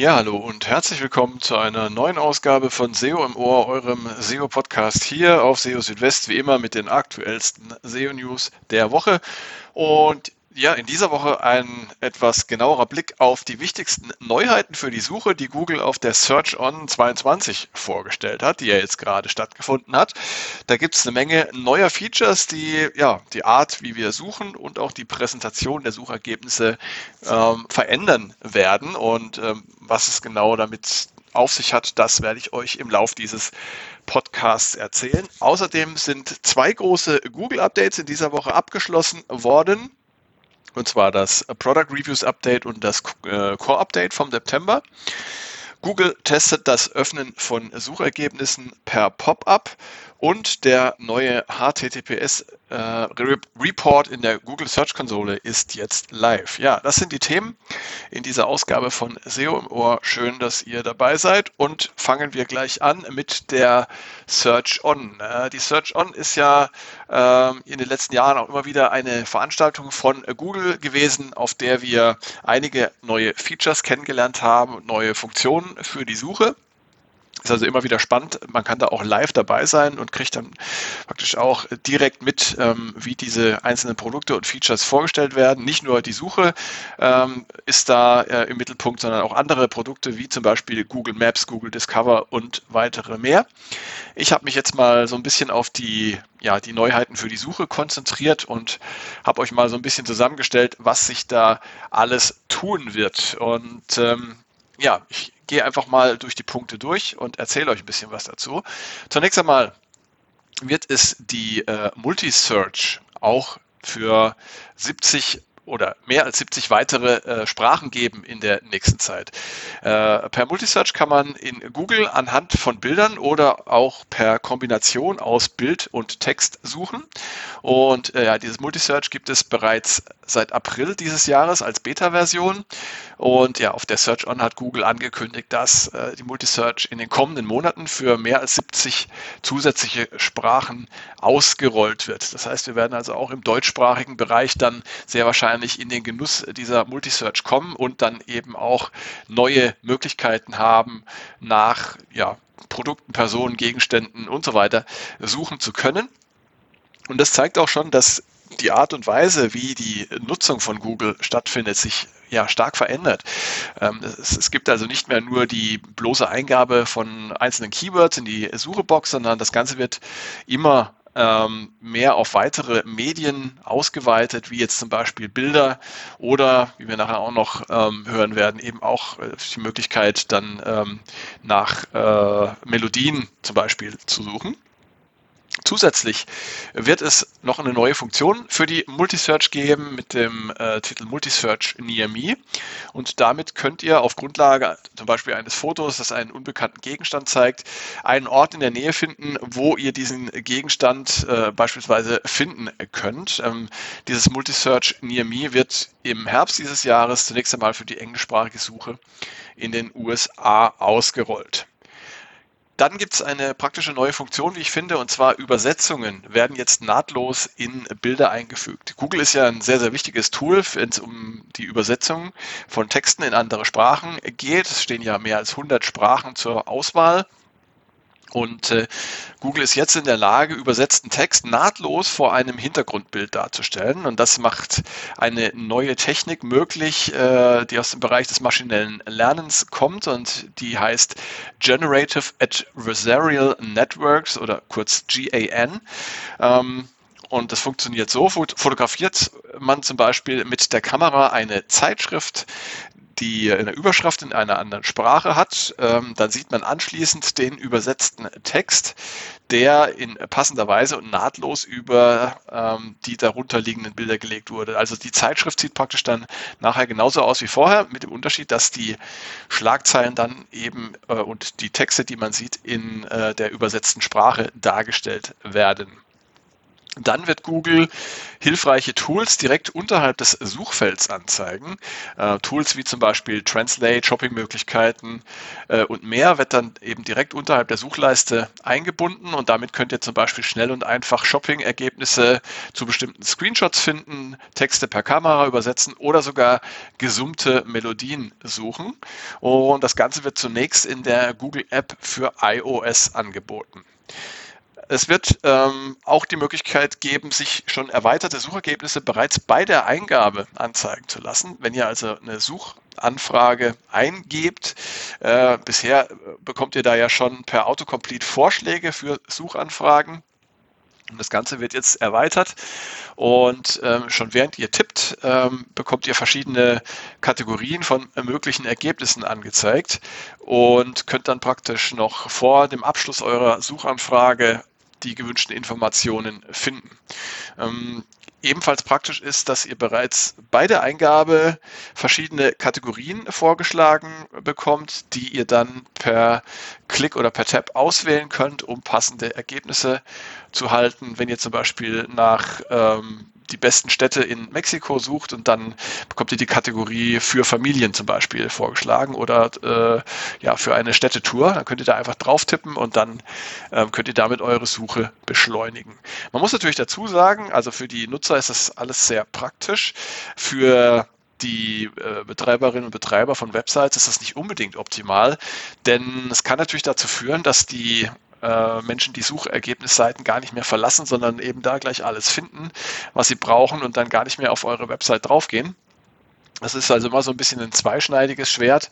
Ja, hallo und herzlich willkommen zu einer neuen Ausgabe von SEO im Ohr, eurem SEO-Podcast hier auf SEO Südwest, wie immer mit den aktuellsten SEO-News der Woche. Und ja, in dieser Woche ein etwas genauerer Blick auf die wichtigsten Neuheiten für die Suche, die Google auf der Search On 22 vorgestellt hat, die ja jetzt gerade stattgefunden hat. Da gibt es eine Menge neuer Features, die ja die Art, wie wir suchen und auch die Präsentation der Suchergebnisse ähm, verändern werden. Und ähm, was es genau damit auf sich hat, das werde ich euch im Lauf dieses Podcasts erzählen. Außerdem sind zwei große Google-Updates in dieser Woche abgeschlossen worden. Und zwar das Product Reviews Update und das äh, Core Update vom September. Google testet das Öffnen von Suchergebnissen per Pop-up und der neue HTTPS äh, Report in der Google Search Konsole ist jetzt live. Ja, das sind die Themen in dieser Ausgabe von SEO im Ohr. Schön, dass ihr dabei seid und fangen wir gleich an mit der Search On. Äh, die Search On ist ja äh, in den letzten Jahren auch immer wieder eine Veranstaltung von Google gewesen, auf der wir einige neue Features kennengelernt haben neue Funktionen für die Suche. Ist also immer wieder spannend. Man kann da auch live dabei sein und kriegt dann praktisch auch direkt mit, ähm, wie diese einzelnen Produkte und Features vorgestellt werden. Nicht nur die Suche ähm, ist da äh, im Mittelpunkt, sondern auch andere Produkte wie zum Beispiel Google Maps, Google Discover und weitere mehr. Ich habe mich jetzt mal so ein bisschen auf die, ja, die Neuheiten für die Suche konzentriert und habe euch mal so ein bisschen zusammengestellt, was sich da alles tun wird. Und ähm, ja, ich gehe einfach mal durch die Punkte durch und erzähle euch ein bisschen was dazu. Zunächst einmal wird es die äh, Multisearch auch für 70 oder mehr als 70 weitere äh, Sprachen geben in der nächsten Zeit. Äh, per Multisearch kann man in Google anhand von Bildern oder auch per Kombination aus Bild und Text suchen. Und äh, ja, dieses Multisearch gibt es bereits seit April dieses Jahres als Beta-Version. Und ja, auf der Search On hat Google angekündigt, dass äh, die Multisearch in den kommenden Monaten für mehr als 70 zusätzliche Sprachen ausgerollt wird. Das heißt, wir werden also auch im deutschsprachigen Bereich dann sehr wahrscheinlich in den Genuss dieser Multisearch kommen und dann eben auch neue Möglichkeiten haben, nach ja, Produkten, Personen, Gegenständen und so weiter suchen zu können. Und das zeigt auch schon, dass die Art und Weise, wie die Nutzung von Google stattfindet, sich ja stark verändert. Ähm, es, gibt also nicht mehr nur die bloße Eingabe von einzelnen Keywords in die Suchebox, sondern das Ganze wird immer ähm, mehr auf weitere Medien ausgeweitet, wie jetzt zum Beispiel Bilder oder, wie wir nachher auch noch ähm, hören werden, eben auch äh, die Möglichkeit, dann ähm, nach äh, Melodien zum Beispiel zu suchen. Zusätzlich wird es noch eine neue Funktion für die Multisearch geben mit dem äh, Titel Multisearch Near Me. Und damit könnt ihr auf Grundlage zum Beispiel eines Fotos, das einen unbekannten Gegenstand zeigt, einen Ort in der Nähe finden, wo ihr diesen Gegenstand äh, beispielsweise finden könnt. Ähm, dieses Multisearch Near Me wird im Herbst dieses Jahres zunächst einmal für die englischsprachige Suche in den USA ausgerollt. Dann gibt es eine praktische neue Funktion, wie ich finde, und zwar Übersetzungen werden jetzt nahtlos in Bilder eingefügt. Google ist ja ein sehr, sehr wichtiges Tool, wenn es um die Übersetzung von Texten in andere Sprachen geht. Es stehen ja mehr als 100 Sprachen zur Auswahl. Und äh, Google ist jetzt in der Lage, übersetzten Text nahtlos vor einem Hintergrundbild darzustellen. Und das macht eine neue Technik möglich, äh, die aus dem Bereich des maschinellen Lernens kommt und die heißt Generative Adversarial Networks oder kurz GAN. Ähm, und das funktioniert so, fotografiert man zum Beispiel mit der Kamera eine Zeitschrift, die eine Überschrift in einer anderen Sprache hat, ähm, dann sieht man anschließend den übersetzten Text, der in passender Weise und nahtlos über ähm, die darunterliegenden Bilder gelegt wurde. Also die Zeitschrift sieht praktisch dann nachher genauso aus wie vorher, mit dem Unterschied, dass die Schlagzeilen dann eben äh, und die Texte, die man sieht, in äh, der übersetzten Sprache dargestellt werden. Dann wird Google hilfreiche Tools direkt unterhalb des Suchfelds anzeigen. Äh, Tools wie zum Beispiel Translate, Shoppingmöglichkeiten äh, und mehr wird dann eben direkt unterhalb der Suchleiste eingebunden und damit könnt ihr zum Beispiel schnell und einfach Shopping-Ergebnisse zu bestimmten Screenshots finden, Texte per Kamera übersetzen oder sogar gesummte Melodien suchen. Und das Ganze wird zunächst in der Google App für iOS angeboten. Es wird ähm, auch die Möglichkeit geben, sich schon erweiterte Suchergebnisse bereits bei der Eingabe anzeigen zu lassen. Wenn ihr also eine Suchanfrage eingebt, äh, bisher bekommt ihr da ja schon per Autocomplete Vorschläge für Suchanfragen. Und das Ganze wird jetzt erweitert und ähm, schon während ihr tippt, ähm, bekommt ihr verschiedene Kategorien von möglichen Ergebnissen angezeigt und könnt dann praktisch noch vor dem Abschluss eurer Suchanfrage die gewünschten Informationen finden. Ähm, ebenfalls praktisch ist, dass ihr bereits bei der Eingabe verschiedene Kategorien vorgeschlagen bekommt, die ihr dann per Klick oder per Tab auswählen könnt, um passende Ergebnisse zu halten. Wenn ihr zum Beispiel nach ähm, die besten Städte in Mexiko sucht und dann bekommt ihr die Kategorie für Familien zum Beispiel vorgeschlagen oder äh, ja für eine Städtetour. Dann könnt ihr da einfach drauf tippen und dann äh, könnt ihr damit eure Suche beschleunigen. Man muss natürlich dazu sagen, also für die Nutzer ist das alles sehr praktisch. Für die äh, Betreiberinnen und Betreiber von Websites ist das nicht unbedingt optimal, denn es kann natürlich dazu führen, dass die äh, Menschen die Suchergebnisseiten gar nicht mehr verlassen, sondern eben da gleich alles finden, was sie brauchen und dann gar nicht mehr auf eure Website draufgehen. Das ist also immer so ein bisschen ein zweischneidiges Schwert.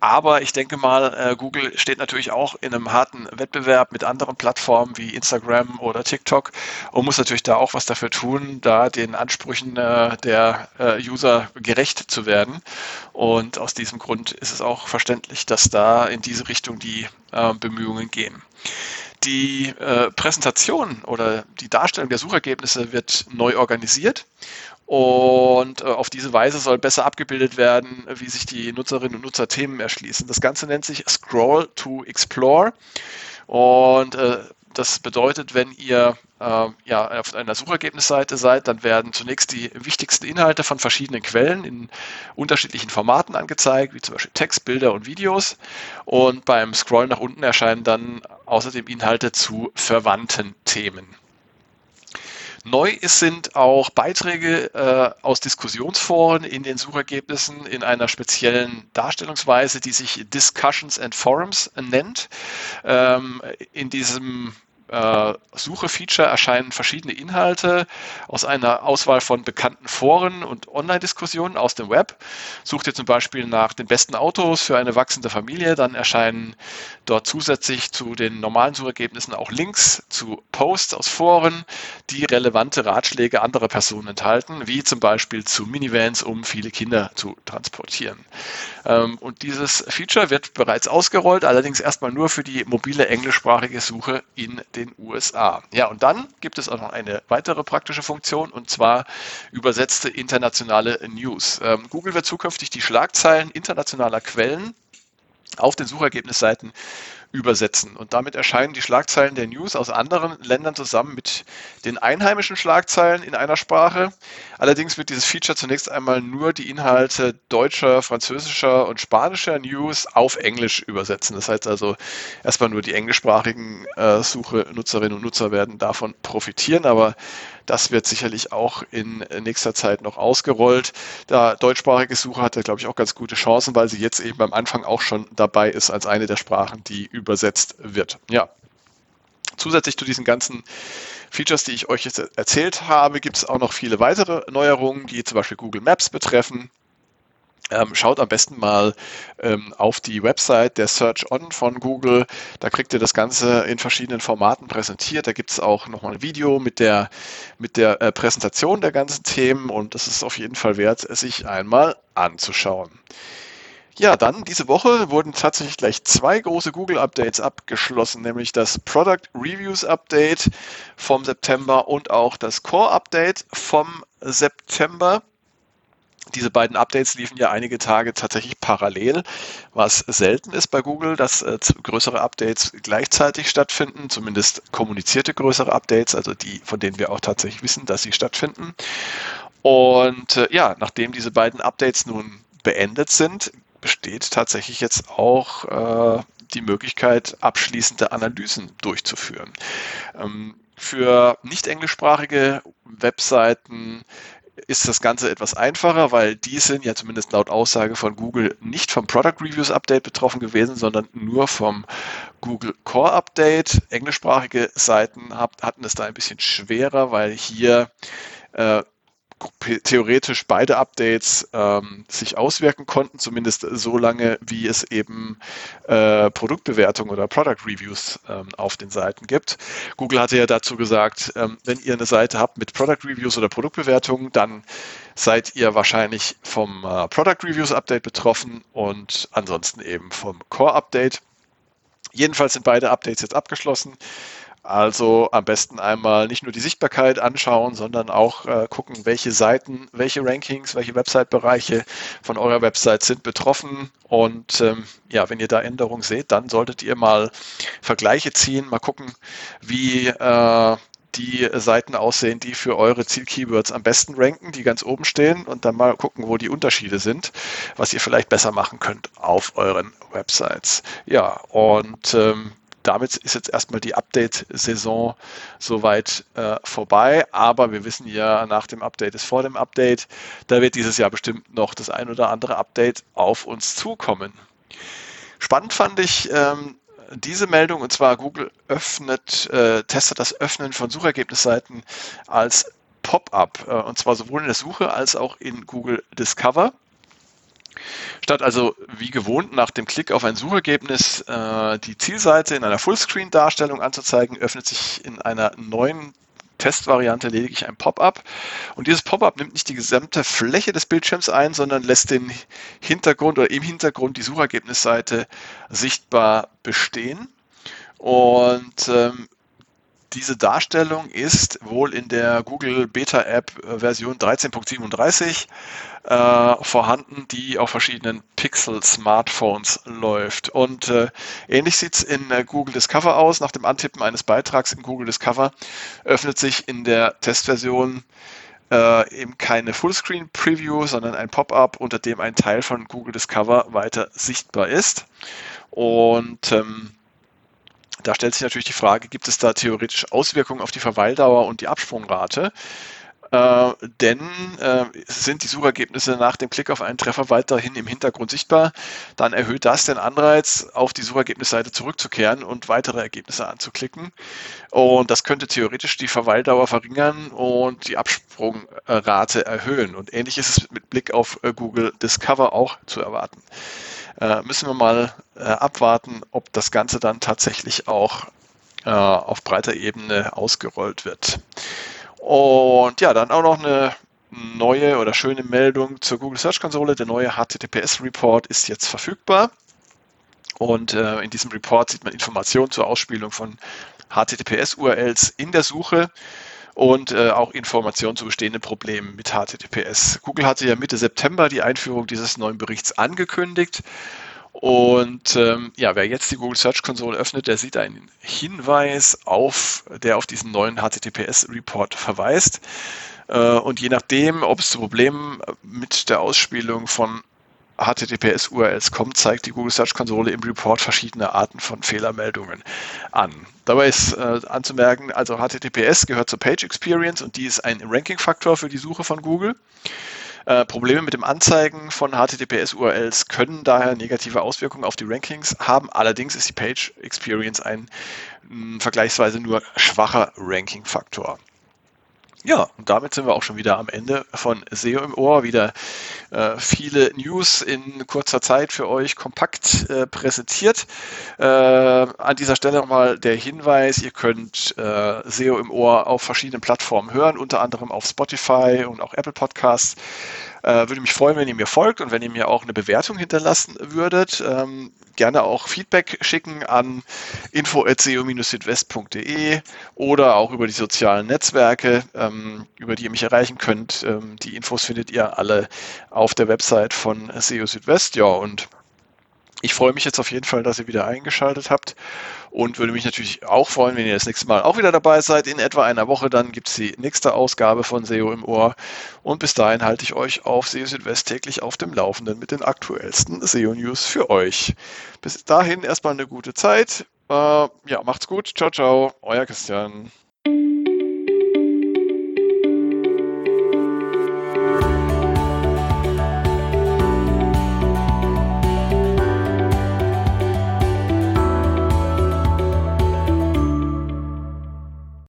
Aber ich denke mal, äh, Google steht natürlich auch in einem harten Wettbewerb mit anderen Plattformen wie Instagram oder TikTok und muss natürlich da auch was dafür tun, da den Ansprüchen äh, der äh, User gerecht zu werden. Und aus diesem Grund ist es auch verständlich, dass da in diese Richtung die Bemühungen gehen. Die Präsentation oder die Darstellung der Suchergebnisse wird neu organisiert und äh, auf diese Weise soll besser abgebildet werden, wie sich die Nutzerinnen und Nutzer Themen erschließen. Das Ganze nennt sich Scroll to Explore. Und äh, das bedeutet, wenn ihr äh, ja, auf einer Suchergebnisseite seid, dann werden zunächst die wichtigsten Inhalte von verschiedenen Quellen in unterschiedlichen Formaten angezeigt, wie zum Beispiel Text, Bilder und Videos. Und beim Scrollen nach unten erscheinen dann außerdem Inhalte zu verwandten Themen. Neu sind auch Beiträge äh, aus Diskussionsforen in den Suchergebnissen in einer speziellen Darstellungsweise, die sich Discussions and Forums nennt. Ähm, in diesem äh, Suche-Feature erscheinen verschiedene Inhalte aus einer Auswahl von bekannten Foren und Online-Diskussionen aus dem Web. Sucht ihr zum Beispiel nach den besten Autos für eine wachsende Familie, dann erscheinen dort zusätzlich zu den normalen Suchergebnissen auch Links zu Posts aus Foren, die relevante Ratschläge anderer Personen enthalten, wie zum Beispiel zu Minivans, um viele Kinder zu transportieren. Ähm, und dieses Feature wird bereits ausgerollt, allerdings erstmal nur für die mobile englischsprachige Suche in den USA. Ja, und dann gibt es auch noch eine weitere praktische Funktion und zwar übersetzte internationale News. Ähm, Google wird zukünftig die Schlagzeilen internationaler Quellen auf den Suchergebnisseiten übersetzen. Und damit erscheinen die Schlagzeilen der News aus anderen Ländern zusammen mit den einheimischen Schlagzeilen in einer Sprache. Allerdings wird dieses Feature zunächst einmal nur die Inhalte deutscher, französischer und spanischer News auf Englisch übersetzen. Das heißt also, erstmal nur die englischsprachigen äh, Suche-Nutzerinnen und Nutzer werden davon profitieren, aber das wird sicherlich auch in nächster Zeit noch ausgerollt. Da deutschsprachige Suche hat er, glaube ich, auch ganz gute Chancen, weil sie jetzt eben am Anfang auch schon dabei ist als eine der Sprachen, die übersetzt wird. Ja. Zusätzlich zu diesen ganzen Features, die ich euch jetzt erzählt habe, gibt es auch noch viele weitere Neuerungen, die zum Beispiel Google Maps betreffen. Ähm, schaut am besten mal ähm, auf die Website der Search On von Google. Da kriegt ihr das Ganze in verschiedenen Formaten präsentiert. Da gibt es auch nochmal ein Video mit der, mit der äh, Präsentation der ganzen Themen und das ist auf jeden Fall wert, es sich einmal anzuschauen. Ja, dann diese Woche wurden tatsächlich gleich zwei große Google-Updates abgeschlossen, nämlich das Product Reviews Update vom September und auch das Core Update vom September. diese beiden Updates liefen ja einige Tage tatsächlich parallel, was selten ist bei Google, dass äh, größere Updates gleichzeitig stattfinden, zumindest kommunizierte größere Updates, also die, von denen wir auch tatsächlich wissen, dass sie stattfinden. Und äh, ja, nachdem diese beiden Updates nun beendet sind, besteht tatsächlich jetzt auch äh, die Möglichkeit, abschließende Analysen durchzuführen. Ähm, für nicht englischsprachige Webseiten ist das Ganze etwas einfacher, weil die sind ja zumindest laut Aussage von Google nicht vom Product Reviews Update betroffen gewesen, sondern nur vom Google Core Update. Englischsprachige Seiten hatten es da ein bisschen schwerer, weil hier äh, theoretisch beide Updates ähm, sich auswirken konnten, zumindest so lange, wie es eben äh, Produktbewertungen oder Product Reviews ähm, auf den Seiten gibt. Google hatte ja dazu gesagt, ähm, wenn ihr eine Seite habt mit Product Reviews oder Produktbewertungen, dann seid ihr wahrscheinlich vom äh, Product Reviews Update betroffen und ansonsten eben vom Core Update. Jedenfalls sind beide Updates jetzt abgeschlossen. Also am besten einmal nicht nur die Sichtbarkeit anschauen, sondern auch äh, gucken, welche Seiten, welche Rankings, welche Website-Bereiche von eurer Website sind betroffen. Und ähm, ja, wenn ihr da Änderungen seht, dann solltet ihr mal Vergleiche ziehen, mal gucken, wie äh, die Seiten aussehen, die für eure Zielkeywords am besten ranken, die ganz oben stehen und dann mal gucken, wo die Unterschiede sind, was ihr vielleicht besser machen könnt auf euren Websites. Ja, und ähm, damit ist jetzt erstmal die Update-Saison soweit äh, vorbei. Aber wir wissen ja, nach dem Update ist vor dem Update. Da wird dieses Jahr bestimmt noch das ein oder andere Update auf uns zukommen. Spannend fand ich ähm, diese Meldung, und zwar Google öffnet, äh, testet das Öffnen von Suchergebnisseiten als Pop-up, äh, und zwar sowohl in der Suche als auch in Google Discover. Statt also wie gewohnt nach dem Klick auf ein Suchergebnis äh, die Zielseite in einer Fullscreen-Darstellung anzuzeigen, öffnet sich in einer neuen Testvariante lediglich ein Pop-up. Und dieses Pop-up nimmt nicht die gesamte Fläche des Bildschirms ein, sondern lässt den Hintergrund oder im Hintergrund die Suchergebnisseite sichtbar bestehen. Und ähm, diese Darstellung ist wohl in der Google Beta App äh, Version 13.37 äh, vorhanden, die auf verschiedenen Pixel Smartphones läuft. Und äh, ähnlich sieht es in äh, Google Discover aus. Nach dem Antippen eines Beitrags in Google Discover öffnet sich in der Testversion äh, eben keine Fullscreen Preview, sondern ein Pop-up, unter dem ein Teil von Google Discover weiter sichtbar ist. Und ähm, da stellt sich natürlich die Frage, gibt es da theoretisch Auswirkungen auf die Verweildauer und die Absprungrate? Äh, denn äh, sind die Suchergebnisse nach dem Klick auf einen Treffer weiterhin im Hintergrund sichtbar, dann erhöht das den Anreiz, auf die Suchergebnisseite zurückzukehren und weitere Ergebnisse anzuklicken. Und das könnte theoretisch die Verweildauer verringern und die Absprungrate erhöhen. Und ähnlich ist es mit Blick auf äh, Google Discover auch zu erwarten äh, müssen wir mal äh, abwarten, ob das Ganze dann tatsächlich auch äh, auf breiter Ebene ausgerollt wird. Und ja, dann auch noch eine neue oder schöne Meldung zur Google Search Konsole. Der neue HTTPS Report ist jetzt verfügbar. Und äh, in diesem Report sieht man Informationen zur Ausspielung von HTTPS-URLs in der Suche und äh, auch Informationen zu bestehenden Problemen mit HTTPS. Google hatte ja Mitte September die Einführung dieses neuen Berichts angekündigt. Und ähm, ja, wer jetzt die Google Search Console öffnet, der sieht einen Hinweis auf, der auf diesen neuen HTTPS-Report verweist. Äh, und je nachdem, ob es zu Problemen mit der Ausspielung von HTTPS-URLs kommt, zeigt die Google Search Konsole im Report verschiedene Arten von Fehlermeldungen an. Dabei ist äh, anzumerken, also HTTPS gehört zur Page Experience und die ist ein Ranking-Faktor für die Suche von Google. Äh, Probleme mit dem Anzeigen von HTTPS-URLs können daher negative Auswirkungen auf die Rankings haben. Allerdings ist die Page Experience ein mh, vergleichsweise nur schwacher Ranking-Faktor. Ja, und damit sind wir auch schon wieder am Ende von SEO im Ohr. Wieder äh, viele News in kurzer Zeit für euch kompakt äh, präsentiert. Äh, an dieser Stelle nochmal der Hinweis, ihr könnt äh, SEO im Ohr auf verschiedenen Plattformen hören, unter anderem auf Spotify und auch Apple Podcasts. Äh, würde mich freuen, wenn ihr mir folgt und wenn ihr mir auch eine Bewertung hinterlassen würdet. Ähm, gerne auch Feedback schicken an info.seo-südwest.de oder auch über die sozialen Netzwerke, ähm, über die ihr mich erreichen könnt. Ähm, die Infos findet ihr alle auf der Website von SEO Südwest. Ja, und ich freue mich jetzt auf jeden Fall, dass ihr wieder eingeschaltet habt und würde mich natürlich auch freuen, wenn ihr das nächste Mal auch wieder dabei seid. In etwa einer Woche dann gibt es die nächste Ausgabe von SEO im Ohr und bis dahin halte ich euch auf SEO Südwest täglich auf dem Laufenden mit den aktuellsten SEO-News für euch. Bis dahin erstmal eine gute Zeit. Äh, ja, macht's gut. Ciao, ciao. Euer Christian.